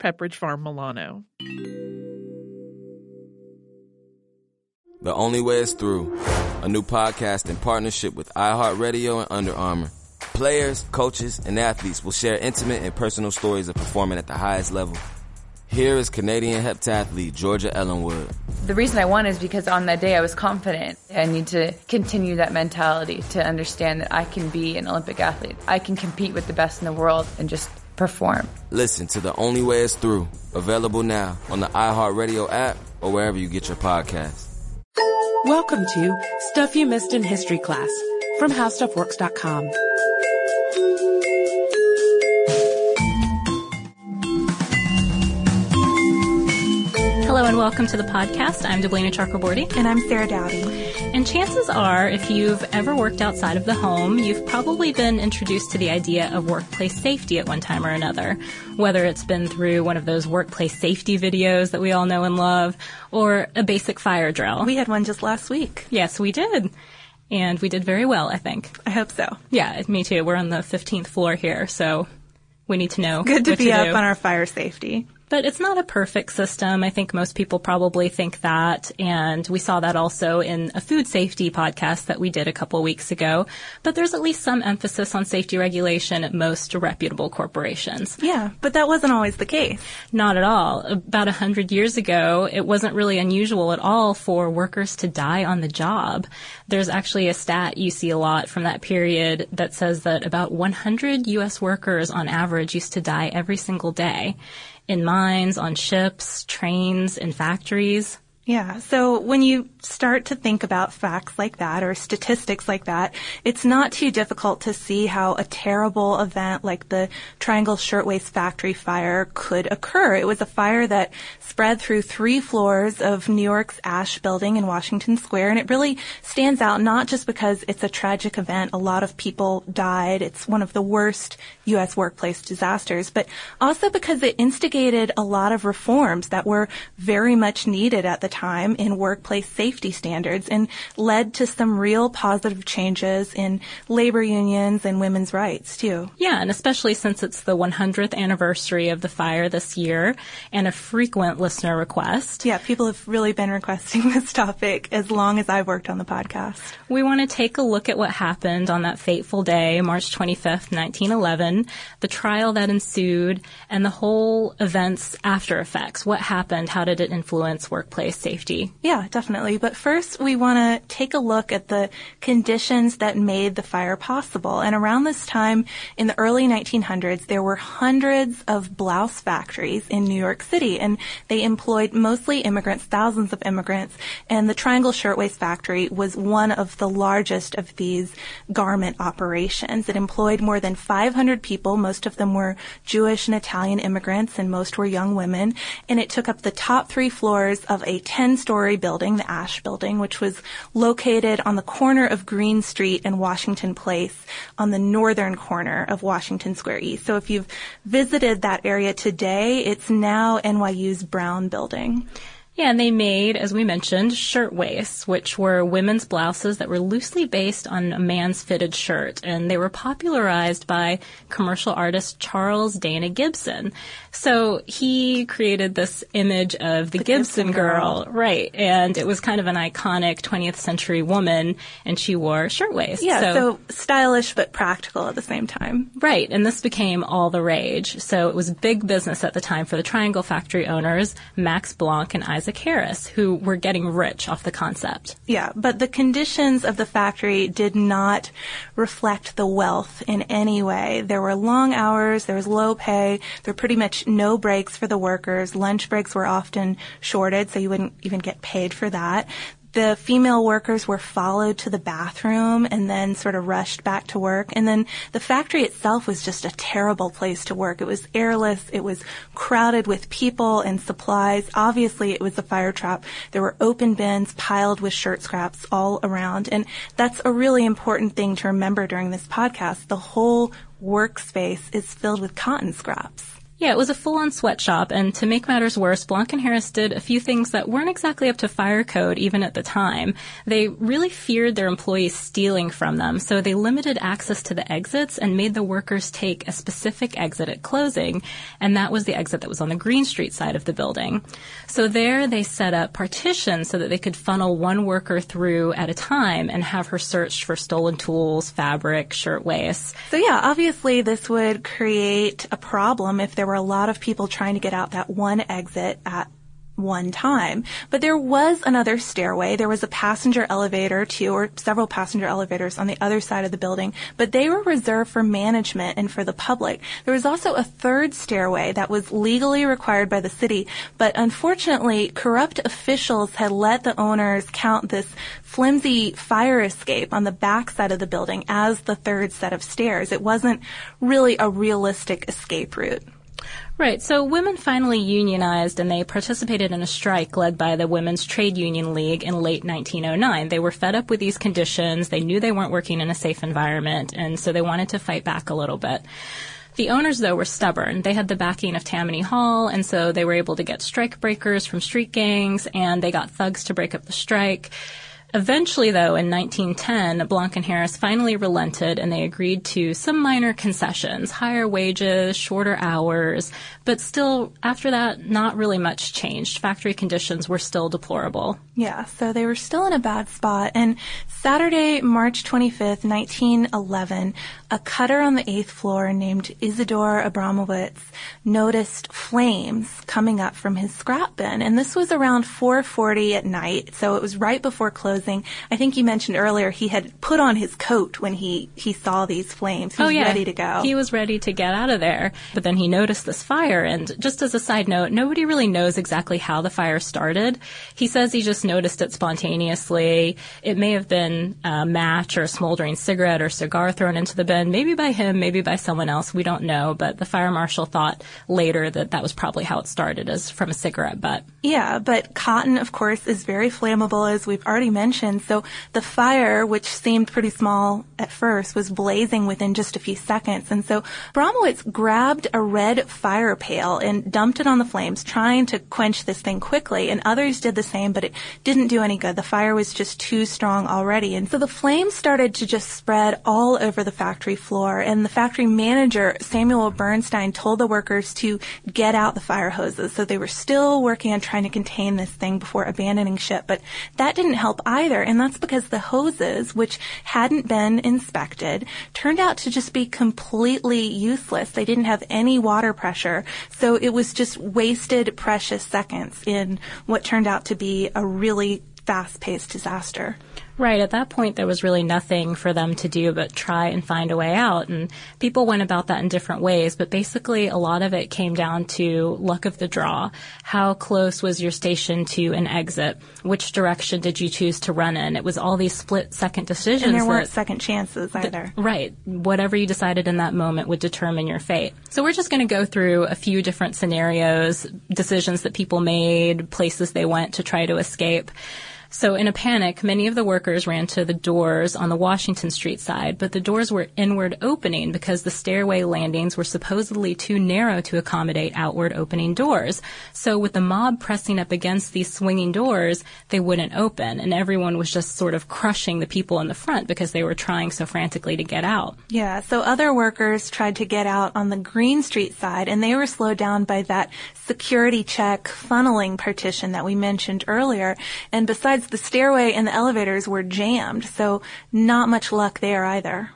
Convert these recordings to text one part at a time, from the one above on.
Pepperidge Farm Milano. The Only Way is Through, a new podcast in partnership with iHeartRadio and Under Armour. Players, coaches, and athletes will share intimate and personal stories of performing at the highest level. Here is Canadian heptathlete Georgia Ellenwood. The reason I won is because on that day I was confident. I need to continue that mentality to understand that I can be an Olympic athlete. I can compete with the best in the world and just perform. Listen to The Only Way is Through, available now on the iHeartRadio app or wherever you get your podcasts. Welcome to Stuff You Missed in History Class from HowStuffWorks.com. and welcome to the podcast. I'm Deblina Chakraborty. And I'm Sarah Dowdy. And chances are, if you've ever worked outside of the home, you've probably been introduced to the idea of workplace safety at one time or another. Whether it's been through one of those workplace safety videos that we all know and love, or a basic fire drill. We had one just last week. Yes, we did. And we did very well, I think. I hope so. Yeah, me too. We're on the 15th floor here, so we need to know. Good to be to up do. on our fire safety. But it's not a perfect system. I think most people probably think that. And we saw that also in a food safety podcast that we did a couple weeks ago. But there's at least some emphasis on safety regulation at most reputable corporations. Yeah, but that wasn't always the case. Not at all. About a hundred years ago, it wasn't really unusual at all for workers to die on the job. There's actually a stat you see a lot from that period that says that about 100 U.S. workers on average used to die every single day in mines, on ships, trains, in factories. Yeah. So when you start to think about facts like that or statistics like that, it's not too difficult to see how a terrible event like the Triangle Shirtwaist Factory fire could occur. It was a fire that spread through three floors of New York's Asch Building in Washington Square, and it really stands out not just because it's a tragic event. A lot of people died. It's one of the worst U.S. workplace disasters, but also because it instigated a lot of reforms that were very much needed at the time in workplace safety standards and led to some real positive changes in labor unions and women's rights too. Yeah, and especially since it's the 100th anniversary of the fire this year and a frequent listener request. Yeah, people have really been requesting this topic as long as I've worked on the podcast. We want to take a look at what happened on that fateful day, March 25th, 1911, the trial that ensued, and the whole event's after effects. What happened? How did it influence workplace safety? Yeah, definitely. But first, we want to take a look at the conditions that made the fire possible. And around this time, in the early 1900s, there were hundreds of blouse factories in New York City, and they employed mostly immigrants, thousands of immigrants. And the Triangle Shirtwaist Factory was one of the largest of these garment operations. It employed more than 500 people. Most of them were Jewish and Italian immigrants, and most were young women. And it took up the top three floors of a 10-story building, the Asch Building, which was located on the corner of Greene Street and Washington Place on the northern corner of Washington Square East. So if you've visited that area today, it's now NYU's Brown Building. Yeah, and they made, as we mentioned, shirtwaists, which were women's blouses that were loosely based on a man's fitted shirt. And they were popularized by commercial artist Charles Dana Gibson. So he created this image of the, The Gibson, Gibson girl. girl. Right. And it was kind of an iconic 20th century woman, and she wore shirtwaists. Yeah, so, stylish but practical at the same time. Right, and this became all the rage. So it was big business at the time for the Triangle Factory owners, Max Blanck and Isaac Harris, who were getting rich off the concept. Yeah, but the conditions of the factory did not reflect the wealth in any way. There were long hours, there was low pay, there were pretty much no breaks for the workers. Lunch breaks were often shorted, so you wouldn't even get paid for that the female workers were followed to the bathroom and then sort of rushed back to work. And then the factory itself was just a terrible place to work. It was airless. It was crowded with people and supplies. Obviously, it was a fire trap. There were open bins piled with shirt scraps all around. And that's a really important thing to remember during this podcast. The whole workspace is filled with cotton scraps. Yeah, it was a full-on sweatshop, and to make matters worse, Blanck and Harris did a few things that weren't exactly up to fire code even at the time. They really feared their employees stealing from them, so they limited access to the exits and made the workers take a specific exit at closing, and that was the exit that was on the Greene Street side of the building. So there they set up partitions so that they could funnel one worker through at a time and have her searched for stolen tools, fabric, shirtwaists. So yeah, obviously this would create a problem if there were a lot of people trying to get out that one exit at one time. But there was another stairway. There was a passenger elevator too, or several passenger elevators on the other side of the building, but they were reserved for management and for the public. There was also a third stairway that was legally required by the city, but unfortunately, corrupt officials had let the owners count this flimsy fire escape on the back side of the building as the third set of stairs. It wasn't really a realistic escape route. Right. So women finally unionized and they participated in a strike led by the Women's Trade Union League in late 1909. They were fed up with these conditions. They knew they weren't working in a safe environment and so they wanted to fight back a little bit. The owners, though, were stubborn. They had the backing of Tammany Hall, and so they were able to get strike breakers from street gangs, and they got thugs to break up the strike. Eventually, though, in 1910, Blanck and Harris finally relented and they agreed to some minor concessions, higher wages, shorter hours, but still, after that, not really much changed. Factory conditions were still deplorable. Yeah, so they were still in a bad spot. And Saturday, March 25th, 1911, a cutter on the eighth floor named Isidore Abramowitz noticed flames coming up from his scrap bin. And this was around 4.40 at night, so it was right before closing. I think you mentioned earlier he had put on his coat when he, he saw these flames. He oh, was yeah. ready to go. He was ready to get out of there. But then he noticed this fire. And just as a side note, nobody really knows exactly how the fire started. He says he just noticed it spontaneously. It may have been a match or a smoldering cigarette or cigar thrown into the bin, maybe by him, maybe by someone else. We don't know. But the fire marshal thought later that that was probably how it started, as from a cigarette butt. Yeah, but cotton, of course, is very flammable, as we've already mentioned. So the fire, which seemed pretty small at first, was blazing within just a few seconds. And so Bromowitz grabbed a red fire pail and dumped it on the flames, trying to quench this thing quickly. And others did the same, but it didn't do any good. The fire was just too strong already. And so the flames started to just spread all over the factory floor. And the factory manager, Samuel Bernstein, told the workers to get out the fire hoses. So they were still working on trying to contain this thing before abandoning ship. But that didn't help either. And that's because the hoses, which hadn't been inspected, turned out to just be completely useless. They didn't have any water pressure. So it was just wasted precious seconds in what turned out to be a really fast-paced disaster. Right. At that point, there was really nothing for them to do but try and find a way out. And people went about that in different ways. But basically, a lot of it came down to luck of the draw. How close was your station to an exit? Which direction did you choose to run in? It was all these split second decisions. And there weren't that, second chances either. right. Whatever you decided in that moment would determine your fate. So we're just going to go through a few different scenarios, decisions that people made, places they went to try to escape. So in a panic, many of the workers ran to the doors on the Washington Street side, but the doors were inward opening because the stairway landings were supposedly too narrow to accommodate outward opening doors. So with the mob pressing up against these swinging doors, they wouldn't open, and everyone was just sort of crushing the people in the front because they were trying so frantically to get out. Yeah, so other workers tried to get out on the Greene Street side, and they were slowed down by that security check funneling partition that we mentioned earlier. And besides, the stairway and the elevators were jammed, so not much luck there either.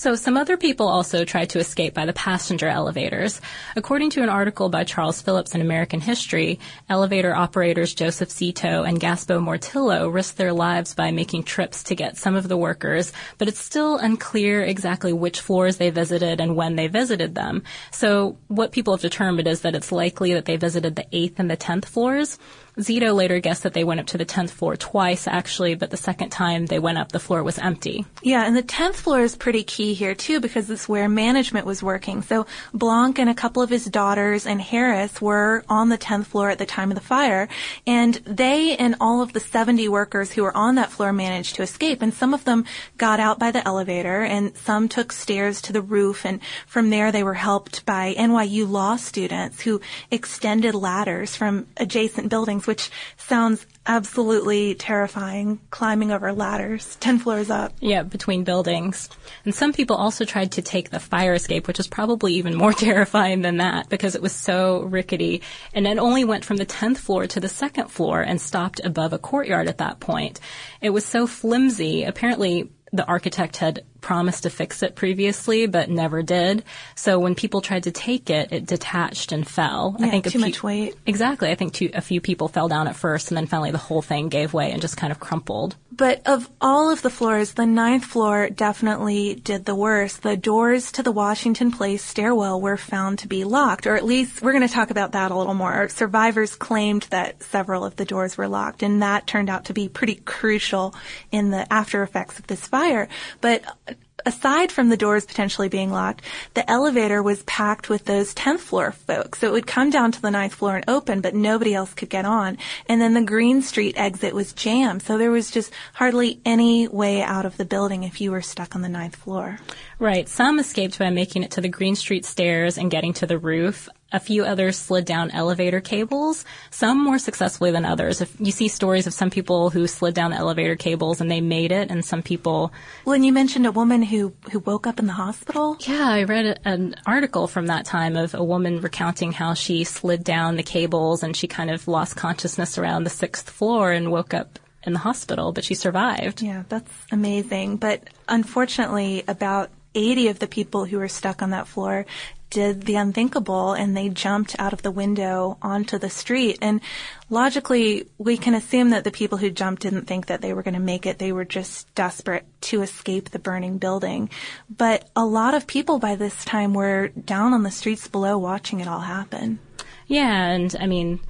So some other people also tried to escape by the passenger elevators. According to an article by Charles Phillips in American History, elevator operators Joseph Zito and Gaspo Mortillo risked their lives by making trips to get some of the workers, but it's still unclear exactly which floors they visited and when they visited them. So what people have determined is that it's likely that they visited the 8th and the 10th floors. Zito later guessed that they went up to the 10th floor twice, actually, but the second time they went up, the floor was empty. Yeah, and the 10th floor is pretty key here, too, because it's where management was working. So Blanck and a couple of his daughters and Harris were on the 10th floor at the time of the fire, and they and all of the 70 workers who were on that floor managed to escape, and some of them got out by the elevator, and some took stairs to the roof, and from there they were helped by NYU law students who extended ladders from adjacent buildings which sounds absolutely terrifying, climbing over ladders 10 floors up. Yeah, between buildings. And some people also tried to take the fire escape, which is probably even more terrifying than that because it was so rickety. And it only went from the 10th floor to the second floor and stopped above a courtyard at that point. It was so flimsy. Apparently, the architect had promised to fix it previously, but never did. So when people tried to take it, it detached and fell. Yeah, I think too few, much weight. Exactly. I think two, a few people fell down at first, and then finally the whole thing gave way and just kind of crumpled. But of all of the floors, the ninth floor definitely did the worst. The doors to the Washington Place stairwell were found to be locked, or at least we're going to talk about that a little more. Survivors claimed that several of the doors were locked, and that turned out to be pretty crucial in the after effects of this fire. But aside from the doors potentially being locked, the elevator was packed with those 10th floor folks. So it would come down to the ninth floor and open, but nobody else could get on. And then the Greene Street exit was jammed. So there was just hardly any way out of the building if you were stuck on the ninth floor. Right. Some escaped by making it to the Greene Street stairs and getting to the roof. A few others slid down elevator cables, some more successfully than others. If you see stories of some people who slid down the elevator cables and they made it, and some people. Well, and you mentioned a woman who, who woke up in the hospital. Yeah, I read a, an article from that time of a woman recounting how she slid down the cables and she kind of lost consciousness around the sixth floor and woke up in the hospital, but she survived. Yeah, that's amazing. But unfortunately, about 80 of the people who were stuck on that floor did the unthinkable and they jumped out of the window onto the street. And logically, we can assume that the people who jumped didn't think that they were going to make it. They were just desperate to escape the burning building. But a lot of people by this time were down on the streets below watching it all happen. Yeah, and I mean,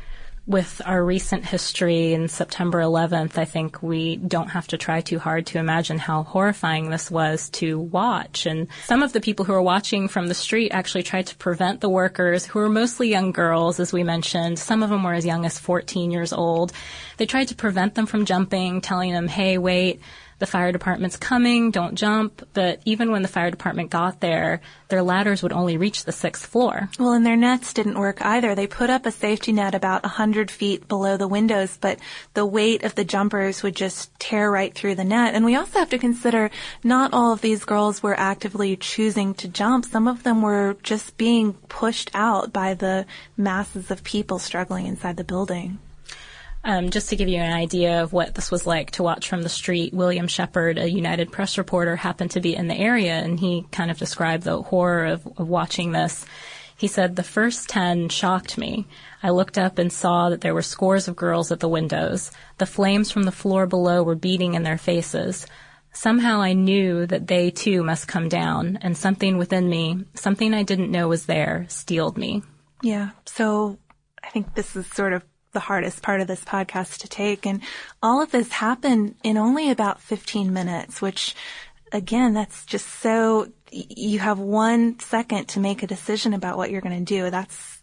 with our recent history in September 11th, I think we don't have to try too hard to imagine how horrifying this was to watch. And some of the people who were watching from the street actually tried to prevent the workers, who were mostly young girls, as we mentioned. Some of them were as young as 14 years old. They tried to prevent them from jumping, telling them, hey, wait, the fire department's coming, don't jump. But even when the fire department got there, their ladders would only reach the sixth floor. Well, and their nets didn't work either. They put up a safety net about 100 feet below the windows, but the weight of the jumpers would just tear right through the net. And we also have to consider not all of these girls were actively choosing to jump. Some of them were just being pushed out by the masses of people struggling inside the building. Um, just to give you an idea of what this was like to watch from the street, William Shepard, a United Press reporter, happened to be in the area, and he kind of described the horror of, of watching this. He said, The first ten shocked me. I looked up and saw that there were scores of girls at the windows. The flames from the floor below were beating in their faces. Somehow I knew that they too must come down, and something within me, something I didn't know was there, steeled me. Yeah. So I think this is sort of the hardest part of this podcast to take. And all of this happened in only about 15 minutes, which again, that's just so you have one second to make a decision about what you're going to do. That's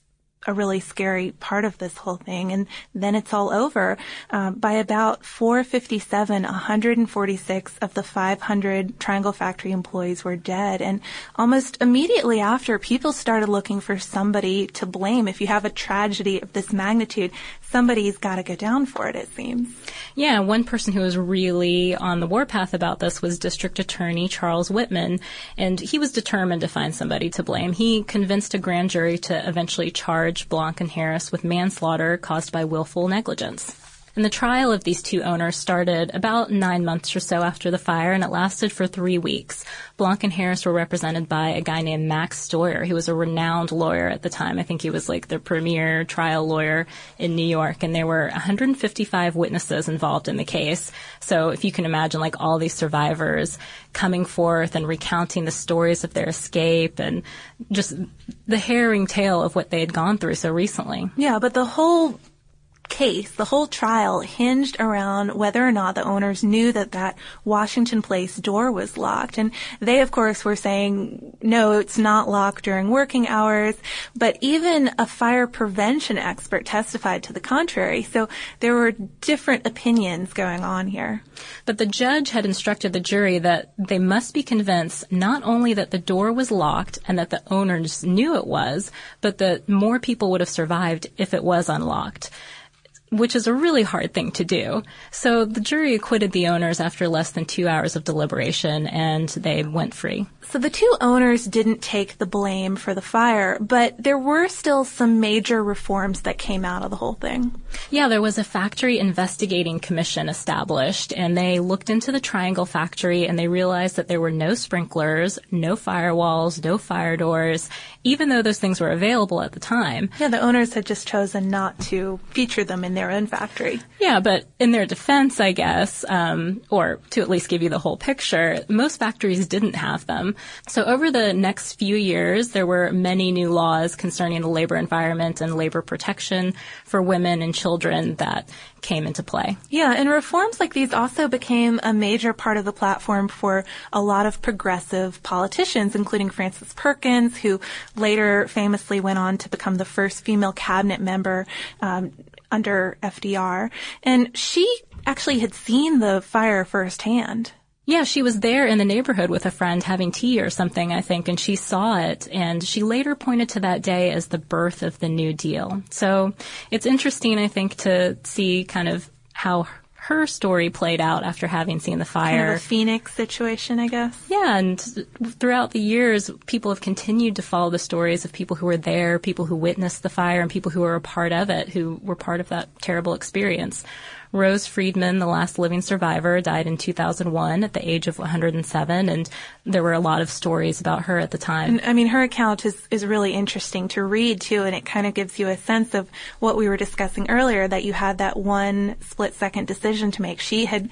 a really scary part of this whole thing. And then it's all over. Um, by about 457, 146 of the 500 Triangle Factory employees were dead. And almost immediately after, people started looking for somebody to blame. If you have a tragedy of this magnitude, somebody's got to go down for it, it seems. Yeah, one person who was really on the warpath about this was District Attorney Charles Whitman, and he was determined to find somebody to blame. He convinced a grand jury to eventually charge Blanck and Harris with manslaughter caused by willful negligence. And the trial of these two owners started about nine months or so after the fire, and it lasted for three weeks. Blanck and Harris were represented by a guy named Max Steuer, who was a renowned lawyer at the time. I think he was like the premier trial lawyer in New York, and there were 155 witnesses involved in the case. So if you can imagine, like all these survivors coming forth and recounting the stories of their escape and just the harrowing tale of what they had gone through so recently. Yeah, but the whole case, the whole trial hinged around whether or not the owners knew that that Washington Place door was locked. And they, of course, were saying, no, it's not locked during working hours. But even a fire prevention expert testified to the contrary. So there were different opinions going on here. But the judge had instructed the jury that they must be convinced not only that the door was locked and that the owners knew it was, but that more people would have survived if it was unlocked which is a really hard thing to do. So the jury acquitted the owners after less than two hours of deliberation and they went free. So the two owners didn't take the blame for the fire, but there were still some major reforms that came out of the whole thing. Yeah, there was a factory investigating commission established and they looked into the Triangle factory and they realized that there were no sprinklers, no firewalls, no fire doors, even though those things were available at the time. Yeah, the owners had just chosen not to feature them in their own factory. Yeah, but in their defense, I guess, um, or to at least give you the whole picture, most factories didn't have them. So over the next few years, there were many new laws concerning the labor environment and labor protection for women and children that came into play. Yeah, and reforms like these also became a major part of the platform for a lot of progressive politicians, including Frances Perkins, who later famously went on to become the first female cabinet member um, under FDR. And she actually had seen the fire firsthand. Yeah, she was there in the neighborhood with a friend having tea or something, I think, and she saw it. And she later pointed to that day as the birth of the New Deal. So it's interesting, I think, to see kind of how her story played out after having seen the fire. Kind of a phoenix situation, I guess. Yeah, and throughout the years, people have continued to follow the stories of people who were there, people who witnessed the fire, and people who were a part of it, who were part of that terrible experience. Rose Freedman, the last living survivor, died in 2001 at the age of 107, and there were a lot of stories about her at the time. And, I mean, her account is, is really interesting to read too, and it kind of gives you a sense of what we were discussing earlier, that you had that one split second decision to make. She had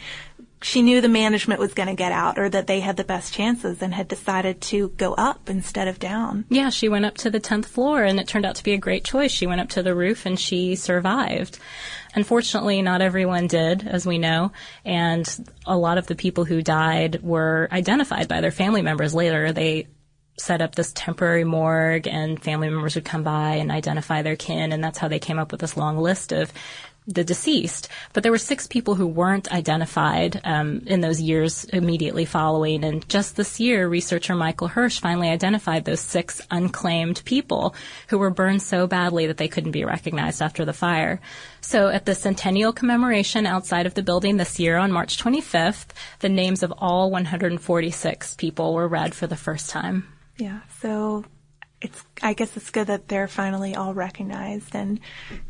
she knew the management was going to get out or that they had the best chances and had decided to go up instead of down. Yeah, she went up to the 10th floor and it turned out to be a great choice. She went up to the roof and she survived. Unfortunately, not everyone did, as we know, and a lot of the people who died were identified by their family members later. They set up this temporary morgue and family members would come by and identify their kin and that's how they came up with this long list of the deceased, but there were six people who weren't identified um, in those years immediately following. And just this year, researcher Michael Hirsch finally identified those six unclaimed people who were burned so badly that they couldn't be recognized after the fire. So at the centennial commemoration outside of the building this year on March 25th, the names of all 146 people were read for the first time. Yeah, so it's I guess it's good that they're finally all recognized and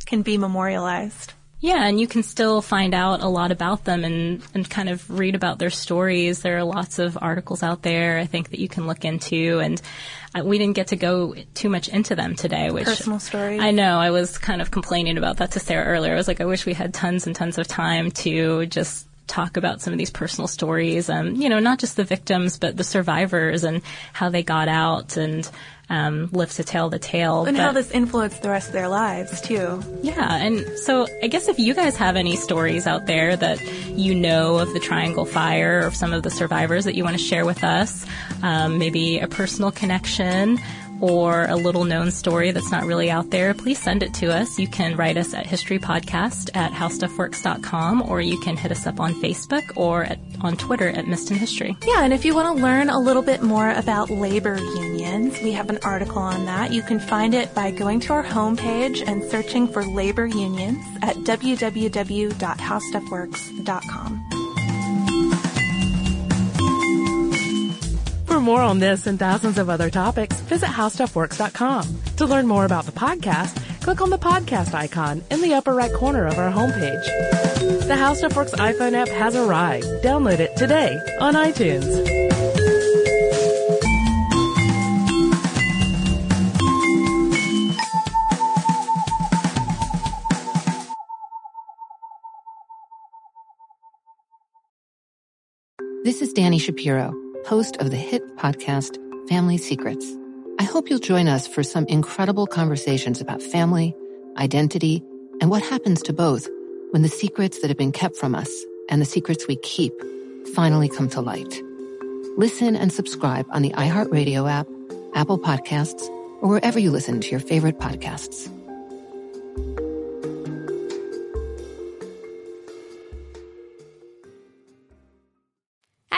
can be memorialized. Yeah, and you can still find out a lot about them and, and kind of read about their stories. There are lots of articles out there, I think, that you can look into. And we didn't get to go too much into them today, which. Personal stories. I know. I was kind of complaining about that to Sarah earlier. I was like, I wish we had tons and tons of time to just talk about some of these personal stories. Um, you know, not just the victims, but the survivors and how they got out and um, live to tell the tale. And but, how this influenced the rest of their lives, too. Yeah, and so I guess if you guys have any stories out there that you know of the Triangle Fire or some of the survivors that you want to share with us, um, maybe a personal connection or a little known story that's not really out there, please send it to us. You can write us at historypodcast at howstuffworks.com or you can hit us up on Facebook or at, on Twitter at Missed in History. Yeah, and if you want to learn a little bit more about labor unions, we have an article on that. You can find it by going to our homepage and searching for labor unions at www.howstuffworks.com. more on this and thousands of other topics, visit howstuffworks.com. To learn more about the podcast, click on the podcast icon in the upper right corner of our homepage. The How Stuff Works iPhone app has arrived. Download it today on iTunes. This is Danny Shapiro, host of the hit podcast Family Secrets. I hope you'll join us for some incredible conversations about family, identity, and what happens to both when the secrets that have been kept from us and the secrets we keep finally come to light. Listen and subscribe on the iHeartRadio app, Apple Podcasts, or wherever you listen to your favorite podcasts.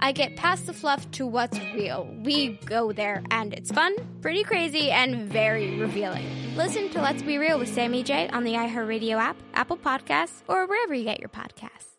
I get past the fluff to what's real. We go there, and it's fun, pretty crazy, and very revealing. Listen to Let's Be Real with Sammy J on the iHeartRadio app, Apple Podcasts, or wherever you get your podcasts.